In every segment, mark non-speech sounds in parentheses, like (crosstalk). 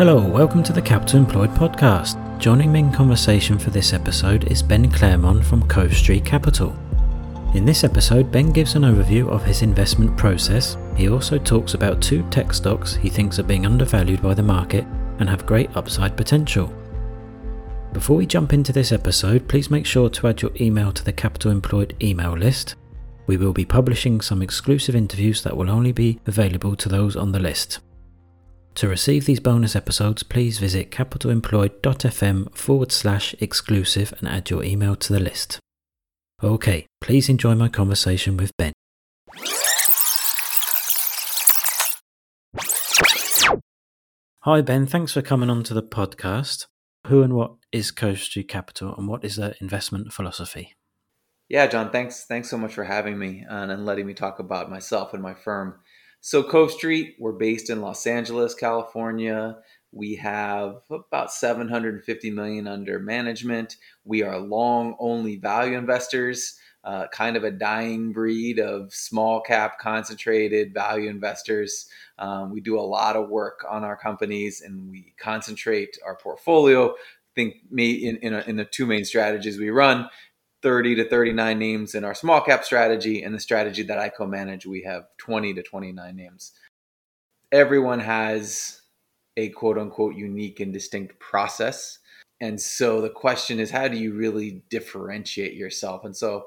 Hello, welcome to the Capital Employed podcast. Joining me in conversation for this episode is Ben Claremon from Cove Street Capital. In this episode, Ben gives an overview of his investment process. He also talks about two tech stocks he thinks are being undervalued by the market and have great upside potential. Before we jump into this episode, please make sure to add your email to the Capital Employed email list. We will be publishing some exclusive interviews that will only be available to those on the list. To receive these bonus episodes, please visit capitalemployed.fm forward slash exclusive and add your email to the list. Okay, please enjoy my conversation with Ben. Hi, Ben. Thanks for coming on to the podcast. Who and what is Cove Street Capital and what is their investment philosophy? Yeah, John, thanks thanks so much for having me and, and letting me talk about myself and my firm. So Cove Street, we're based in Los Angeles, California. We have about 750 million under management. We are long only value investors, uh, kind of a dying breed of small cap concentrated value investors. Um, we do a lot of work on our companies and we concentrate our portfolio. I think me in, in, a, in the two main strategies we run 30 to 39 names in our small cap strategy. And the strategy that I co manage, we have 20 to 29 names. Everyone has a quote unquote unique and distinct process. And so the question is, how do you really differentiate yourself? And so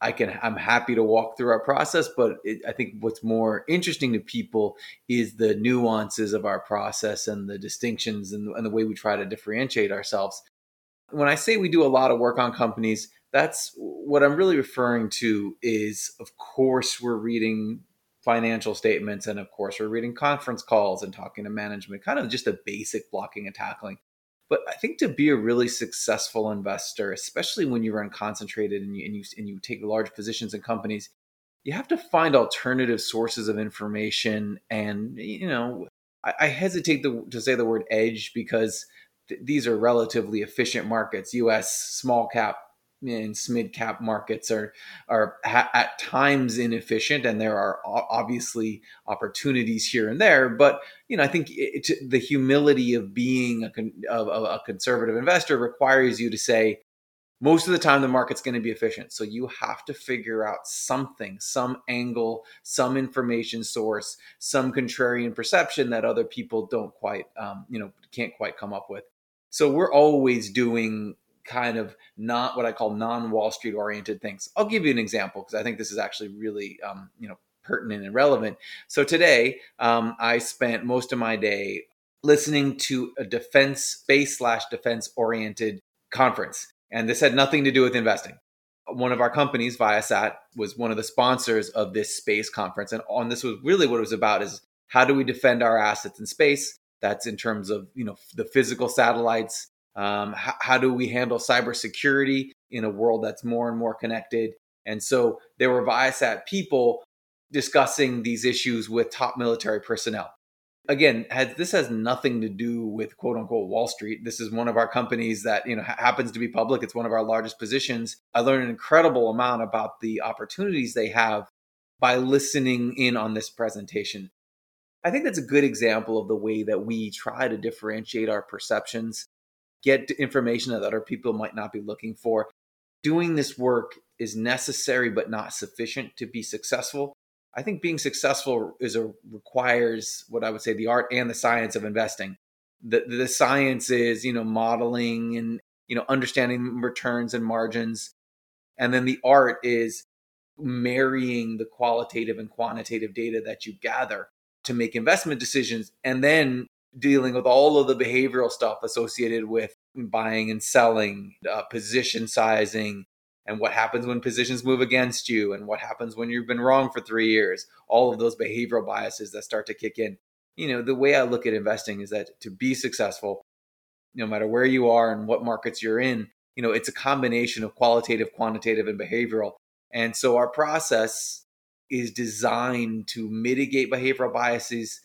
I can, I'm happy to walk through our process, but it, I think what's more interesting to people is the nuances of our process and the distinctions and, and the way we try to differentiate ourselves. When I say we do a lot of work on companies, that's what I'm really referring to is of course we're reading financial statements and of course we're reading conference calls and talking to management kind of just a basic blocking and tackling but I think to be a really successful investor, especially when you run concentrated and you, and you, and you take large positions in companies, you have to find alternative sources of information. And, you know, I, I hesitate to, to, say the word edge because th- these are relatively efficient markets. US small cap and mid cap markets are are ha- at times inefficient, and there are obviously opportunities here and there. But you know, I think it, the humility of being a, con- of, of a conservative investor requires you to say, most of the time the market's going to be efficient so you have to figure out something some angle some information source some contrarian perception that other people don't quite um, you know can't quite come up with so we're always doing kind of not what I call non Wall Street oriented things. I'll give you an example because I think this is actually really um, you know pertinent and relevant. So today um, I spent most of my day listening to a defense space slash defense oriented conference, and this had nothing to do with investing. One of our companies, Viasat, was one of the sponsors of this space conference, and on this was really what it was about: is how do we defend our assets in space? That's in terms of you know the physical satellites, um, how, how do we handle cybersecurity in a world that's more and more connected? And so there were Viasat people discussing these issues with top military personnel. Again, has, this has nothing to do with quote unquote Wall Street. This is one of our companies that you know ha- happens to be public. It's one of our largest positions. I learned an incredible amount about the opportunities they have by listening in on this presentation. I think that's a good example of the way that we try to differentiate our perceptions get information that other people might not be looking for. Doing this work is necessary but not sufficient to be successful. I think being successful is a requires what I would say the art and the science of investing. The the science is, you know, modeling and you know understanding returns and margins. And then the art is marrying the qualitative and quantitative data that you gather to make investment decisions and then dealing with all of the behavioral stuff associated with buying and selling, uh, position sizing, and what happens when positions move against you, and what happens when you've been wrong for three years. All of those behavioral biases that start to kick in. You know, the way I look at investing is that to be successful, no matter where you are and what markets you're in, you know, it's a combination of qualitative, quantitative, and behavioral. And so our process is designed to mitigate behavioral biases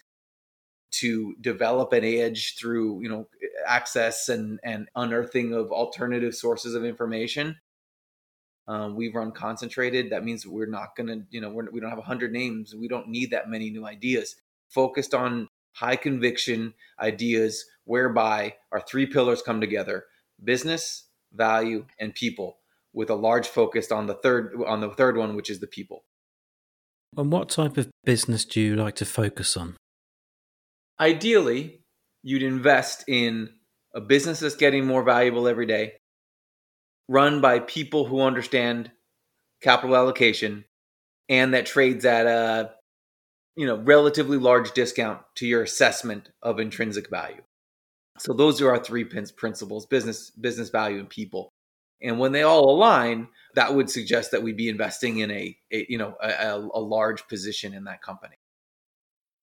to develop an edge through you know access and and unearthing of alternative sources of information. Um, we run concentrated. That means we're not going to you know we're, we do not have 100 names. We don't need that many new ideas. Focused on high conviction ideas whereby our three pillars come together business, value, and people, with a large focus on the third on the third one, which is the people. And what type of business do you like to focus on? Ideally, you'd invest in a business that's getting more valuable every day, run by people who understand capital allocation, and that trades at a you know relatively large discount to your assessment of intrinsic value. So those are our three principles: business, business value, and people. And when they all align, that would suggest that we'd be investing in a, a you know a, a, large position in that company.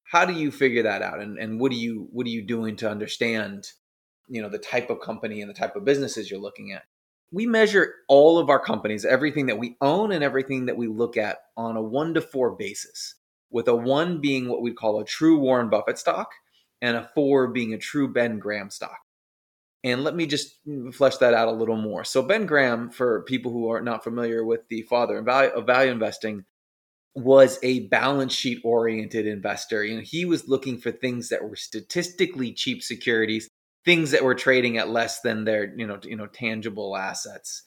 How do you figure that out, and, and what do you what are you doing to understand you know the type of company and the type of businesses you're looking at? We measure all of our companies, everything that we own and everything that we look at on a one to four basis, with a one being what we call a true Warren Buffett stock, and a four being a true Ben Graham stock. And let me just flesh that out a little more. So, Ben Graham, for people who are not familiar with the father of value, investing, was a balance sheet oriented investor. You know, he was looking for things that were statistically cheap securities, things that were trading at less than their, you know, you know, tangible assets.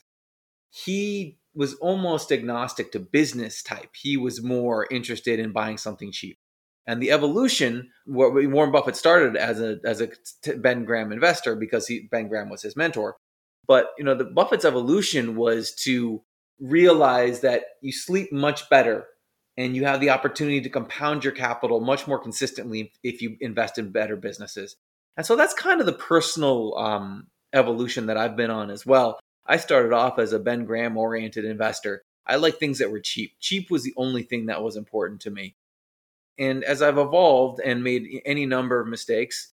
He was almost agnostic to business type. He was more interested in buying something cheap and the evolution warren buffett started as a as a ben graham investor because he ben graham was his mentor. But you know the buffett's evolution was to realize that you sleep much better and you have the opportunity to compound your capital much more consistently if you invest in better businesses. And so that's kind of the personal um, evolution that i've been on as well. I started off as a ben graham oriented investor. I like things that were cheap. Cheap was the only thing that was important to me and as I've evolved and made any number of mistakes,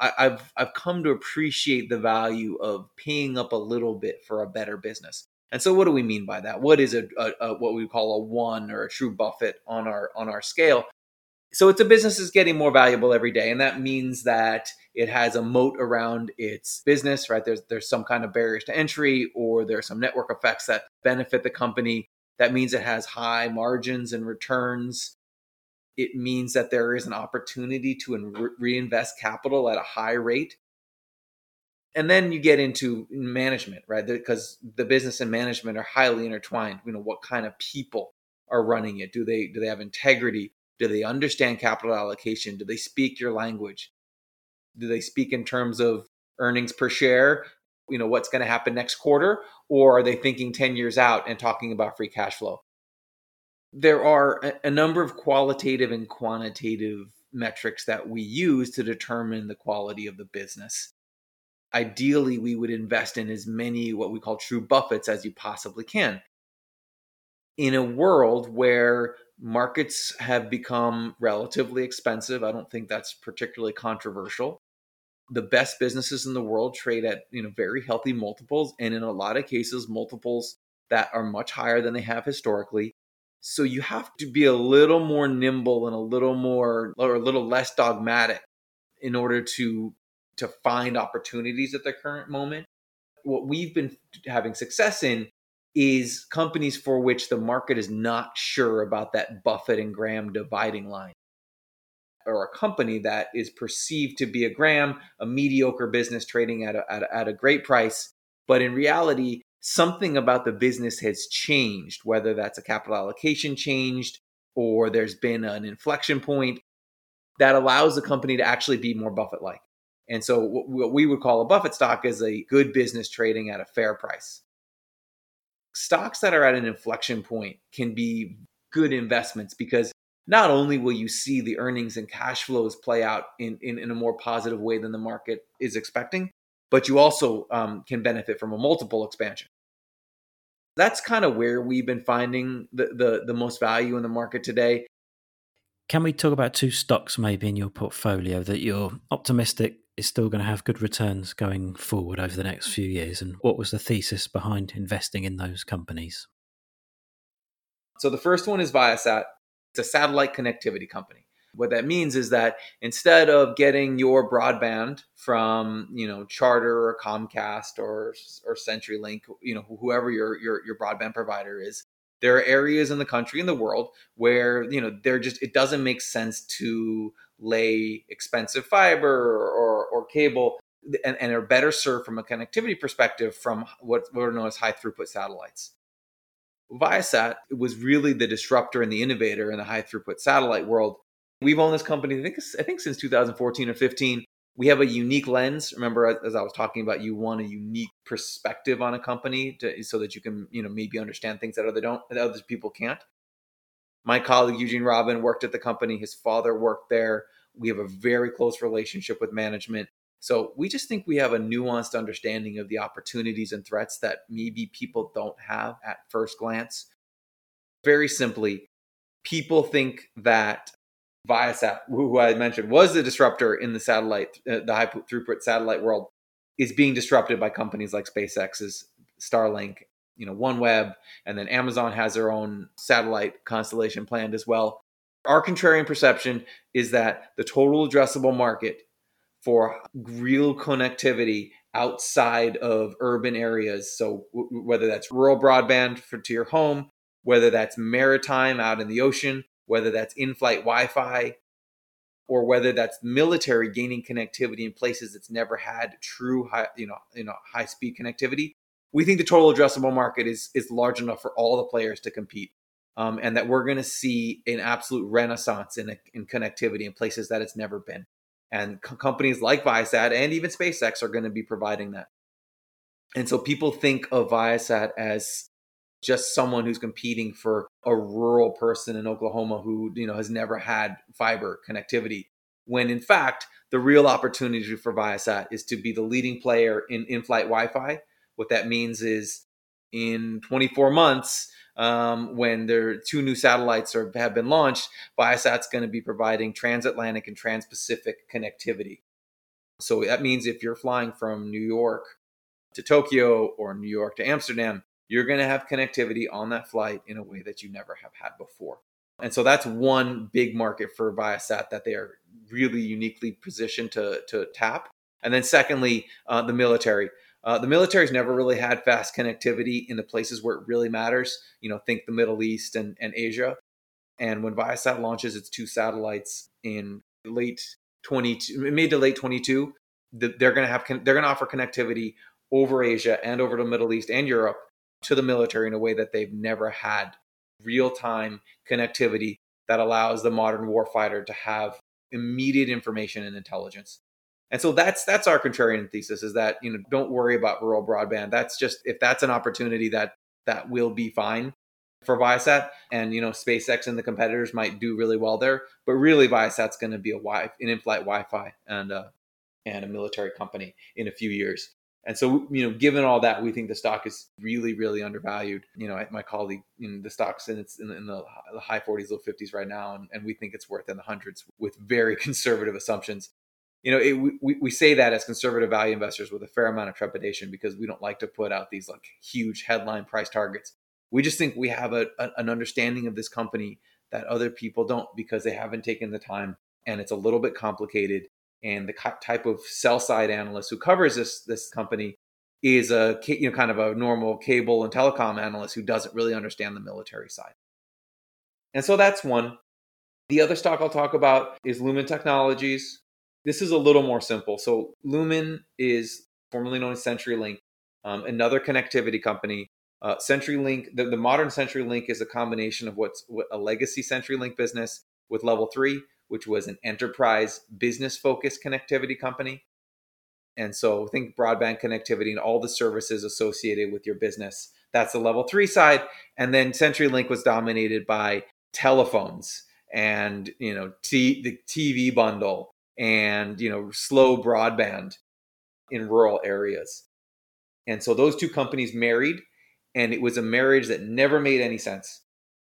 I, have I've come to appreciate the value of paying up a little bit for a better business. And so, what do we mean by that? What is a, a, a what we call a one or a true Buffett on our on our scale? So, it's a business that's getting more valuable every day, and that means that it has a moat around its business. Right? There's there's some kind of barriers to entry, or there's some network effects that benefit the company. That means it has high margins and returns it means that there is an opportunity to reinvest capital at a high rate. And then you get into management, right? Because the business and management are highly intertwined. You know, what kind of people are running it? Do they do they have integrity? Do they understand capital allocation? Do they speak your language? Do they speak in terms of earnings per share? You know, what's going to happen next quarter? Or are they thinking 10 years out and talking about free cash flow? There are a, a number of qualitative and quantitative metrics that we use to determine the quality of the business. Ideally, we would invest in as many what we call true Buffetts as you possibly can. In a world where markets have become relatively expensive, I don't think that's particularly controversial. The best businesses in the world trade at you know very healthy multiples, and in a lot of cases, multiples that are much higher than they have historically. So you have to be a little more nimble and a little more or a little less dogmatic in order to to find opportunities at the current moment. What we've been having success in is companies for which the market is not sure about that Buffett and Graham dividing line. Or a company that is perceived to be a Graham, a mediocre business trading at a, at a, at a great price, but in reality something about the business has changed, whether that's a capital allocation changed or there's been an inflection point that allows the company to actually be more Buffett like. And so, what we would call a Buffett stock is a good business trading at a fair price. Stocks that are at an inflection point can be good investments because not only will you see the earnings and cash flows play out in, in, in a more positive way than the market is expecting, but you also um, can benefit from a multiple expansion. That's kind of where we've been finding the, the, the most value in the market today. Can we talk about two stocks maybe in your portfolio that you're optimistic is still going to have good returns going forward over the next few years? And what was the thesis behind investing in those companies? So the first one is Viasat. It's a satellite connectivity company. What that means is that instead of getting your broadband from, you know, Charter or Comcast or or CenturyLink, you know, whoever your your your broadband provider is, there are areas in the country in the world where, you know, they're just it doesn't make sense to lay expensive fiber or, or cable and, and, are better served from a connectivity perspective from what, what are known as high throughput satellites. Viasat was really the disruptor and the innovator in the high throughput satellite world. We've owned this company, I think, I think since 2014 or 15. We have a unique lens. Remember, as I was talking about, you want a unique perspective on a company to, so that you can, you know, maybe understand things that other don't, that other people can't. My colleague Eugene Robin worked at the company. His father worked there. We have a very close relationship with management. So we just think we have a nuanced understanding of the opportunities and threats that maybe people don't have at first glance. Very simply, people think that Viasat, who I mentioned was the disruptor in the satellite, uh, the high throughput satellite world, is being disrupted by companies like SpaceX's Starlink, you know, OneWeb, and then Amazon has their own satellite constellation planned as well. Our contrarian perception is that the total addressable market for real connectivity outside of urban areas, so w- whether that's rural broadband for, to your home, whether that's maritime out in the ocean, whether that's in-flight Wi-Fi, or whether that's military gaining connectivity in places that's never had true high, you know, you know, high speed connectivity. We think the total addressable market is is large enough for all the players to compete, um, and that we're going to see an absolute renaissance in in connectivity in places that it's never been. And co- companies like Viasat and even SpaceX are going to be providing that. And so people think of Viasat as just someone who's competing for a rural person in Oklahoma who, you know, has never had fiber connectivity. When in fact, the real opportunity for Viasat is to be the leading player in in-flight Wi-Fi. What that means is in 24 months, um, when there two new satellites are, have been launched, Viasat's going to be providing transatlantic and trans-Pacific connectivity. So that means if you're flying from New York to Tokyo or New York to Amsterdam, you're going to have connectivity on that flight in a way that you never have had before. And so that's one big market for Viasat that they are really uniquely positioned to, to tap. And then, secondly, uh, the military. Uh, the military's never really had fast connectivity in the places where it really matters. You know, think the Middle East and, and Asia. And when Viasat launches its two satellites in late 22, mid to late 22, they're going to have they're going to offer connectivity over Asia and over the Middle East and Europe to the military in a way that they've never had real time connectivity that allows the modern warfighter to have immediate information and intelligence. And so that's that's our contrarian thesis is that you know don't worry about rural broadband. That's just if that's an opportunity that that will be fine for Viasat and you know SpaceX and the competitors might do really well there, but really Viasat's going to be a wi an in-flight Wi-Fi and uh, and a military company in a few years. And so, you know, given all that, we think the stock is really, really undervalued. You know, my colleague, you know, the stock's in it's in, in the high 40s, low 50s right now, and, and we think it's worth in the hundreds with very (laughs) conservative assumptions. You know, it, we, we say that as conservative value investors with a fair amount of trepidation because we don't like to put out these like huge headline price targets. We just think we have a, a an understanding of this company that other people don't because they haven't taken the time and it's a little bit complicated and the type of sell side analyst who covers this this company is a you know kind of a normal cable and telecom analyst who doesn't really understand the military side. And so that's one. The other stock I'll talk about is Lumen Technologies. This is a little more simple. So Lumen is formerly known as CenturyLink, um, another connectivity company. Uh, CenturyLink, the, the modern CenturyLink is a combination of what's what a legacy CenturyLink business with Level Three which was an enterprise business focused connectivity company. And so think broadband connectivity and all the services associated with your business. That's the level three side. And then CenturyLink was dominated by telephones and you know t- the TV bundle and you know slow broadband in rural areas. And so those two companies married, and it was a marriage that never made any sense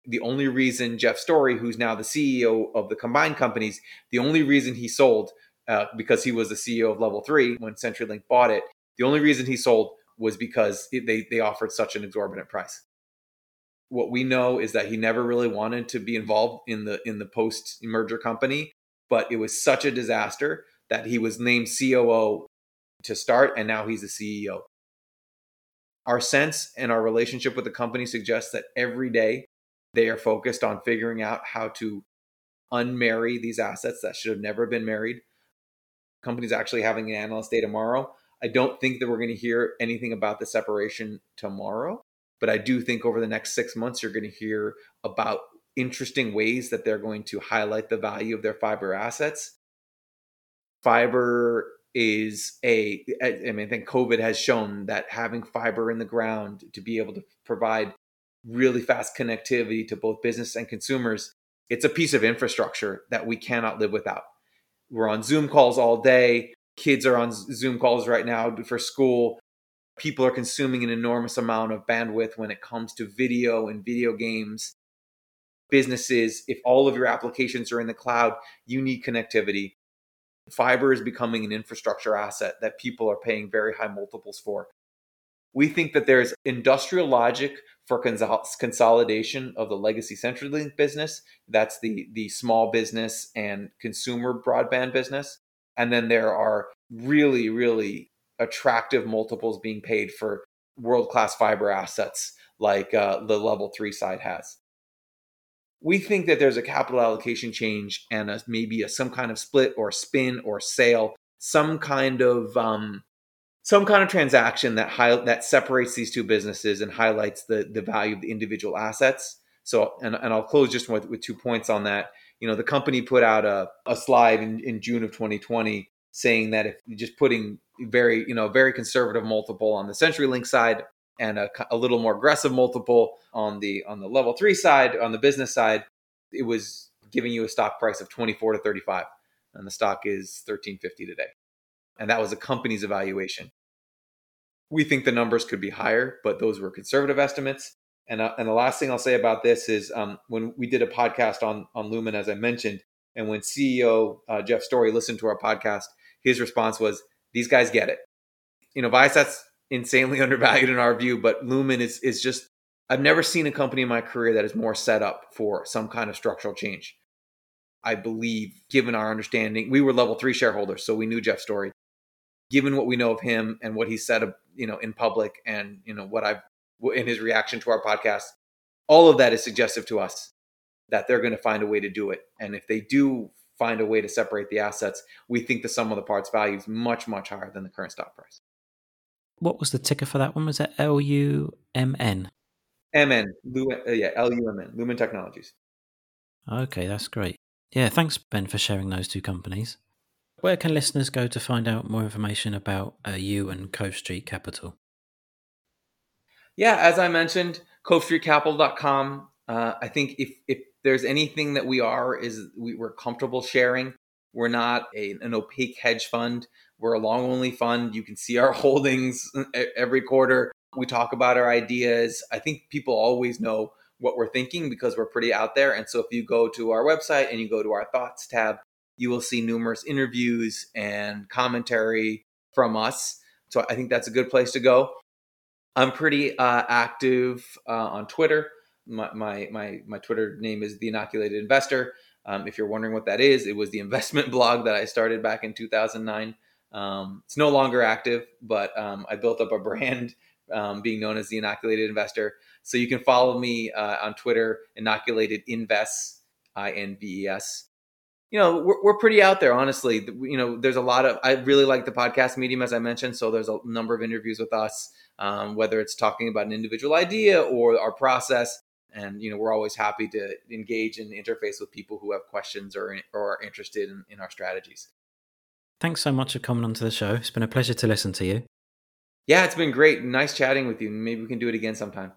the only reason Jeff Storey, who's now the CEO of the combined companies, the only reason he sold uh, because he was the CEO of Level Three when CenturyLink bought it. The only reason he sold was because they they offered such an exorbitant price. What we know is that he never really wanted to be involved in the in the post merger company, but it was such a disaster that he was named COO to start, and now he's the CEO. Our sense and our relationship with the company suggests that every day they are focused on figuring out how to unmarry these assets that should have never been married. Companies actually having an analyst day tomorrow. I don't think that we're going to hear anything about the separation tomorrow, but I do think over the next six months, you're going to hear about interesting ways that they're going to highlight the value of their fiber assets. Fiber is a, I mean, I think COVID has shown that having fiber in the ground to be able to provide really fast connectivity to both business and consumers, it's a piece of infrastructure that we cannot live without. We're on Zoom calls all day. Kids are on Zoom calls right now for school. People are consuming an enormous amount of bandwidth when it comes to video and video games. Businesses, if all of your applications are in the cloud, you need connectivity. Fiber is becoming an infrastructure asset that people are paying very high multiples for. We think that there's industrial logic for consolidation of the legacy CenturyLink business. That's the the small business and consumer broadband business. And then there are really, really attractive multiples being paid for world class fiber assets like uh, the level three side has we think that there's a capital allocation change and a, maybe a, some kind of split or spin or sale, some kind of um, some kind of transaction that high, that separates these two businesses and highlights the the value of the individual assets. So, and, and I'll close just with, with two points on that. You know, the company put out a, a slide in, in June of 2020 saying that if just putting very, you know, very conservative multiple on the CenturyLink side and a, a little more aggressive multiple on the on the level three side on the business side it was giving you a stock price of 24 to 35 and the stock is 1350 today and that was a company's evaluation we think the numbers could be higher but those were conservative estimates and, uh, and the last thing i'll say about this is um, when we did a podcast on on lumen as i mentioned and when ceo uh, jeff storey listened to our podcast his response was these guys get it you know viasat's insanely (laughs) undervalued in our view, but Lumen is is just I've never seen a company in my career that is more set up for some kind of structural change. I believe, given our understanding, we were level three shareholders, so we knew Jeff Storey. Given what we know of him and what he said, you know, in public, and you know what I've in his reaction to our podcast, all of that is suggestive to us that they're going to find a way to do it. And if they do find a way to separate the assets, we think the sum of the parts value is much, much higher than the current stock price. What was the ticker for that one? Was it L U M N? M N. Uh, yeah, L U M N. Lumen Technologies. Okay, that's great. Yeah, thanks, Ben, for sharing those two companies. Where can listeners go to find out more information about uh, you and Cove Street Capital? Yeah, as I mentioned, covestreetcapital.com. Uh, I think if, if there's anything that we are, is we, we're comfortable sharing. We're not a, an opaque hedge fund. We're a long only fund. You can see our (laughs) holdings every quarter. We talk about our ideas. I think people always know what we're thinking because we're pretty out there. And so if you go to our website and you go to our thoughts tab, you will see numerous interviews and commentary from us. So I think that's a good place to go. I'm pretty uh, active uh, on Twitter. My, my, my, my Twitter name is The Inoculated Investor. Um, if you're wondering what that is, it was the investment (laughs) blog that I started back in 2009. Um, it's no longer active, but um, I built up a brand um, being known as the Inoculated Investor. So you can follow me uh, on Twitter, Inoculated Invests, I N V E S. You know, we're, we're pretty out there, honestly. You know, there's a lot of, I really like the podcast medium, as I mentioned. So there's a number of interviews with us, um, whether it's talking about an individual idea or our process. And you know we're always happy to engage and interface with people who have questions or, or are interested in, in our strategies. Thanks so much for coming onto the show. It's been a pleasure to listen to you. Yeah it's been great. Nice chatting with you. Maybe we can do it again sometime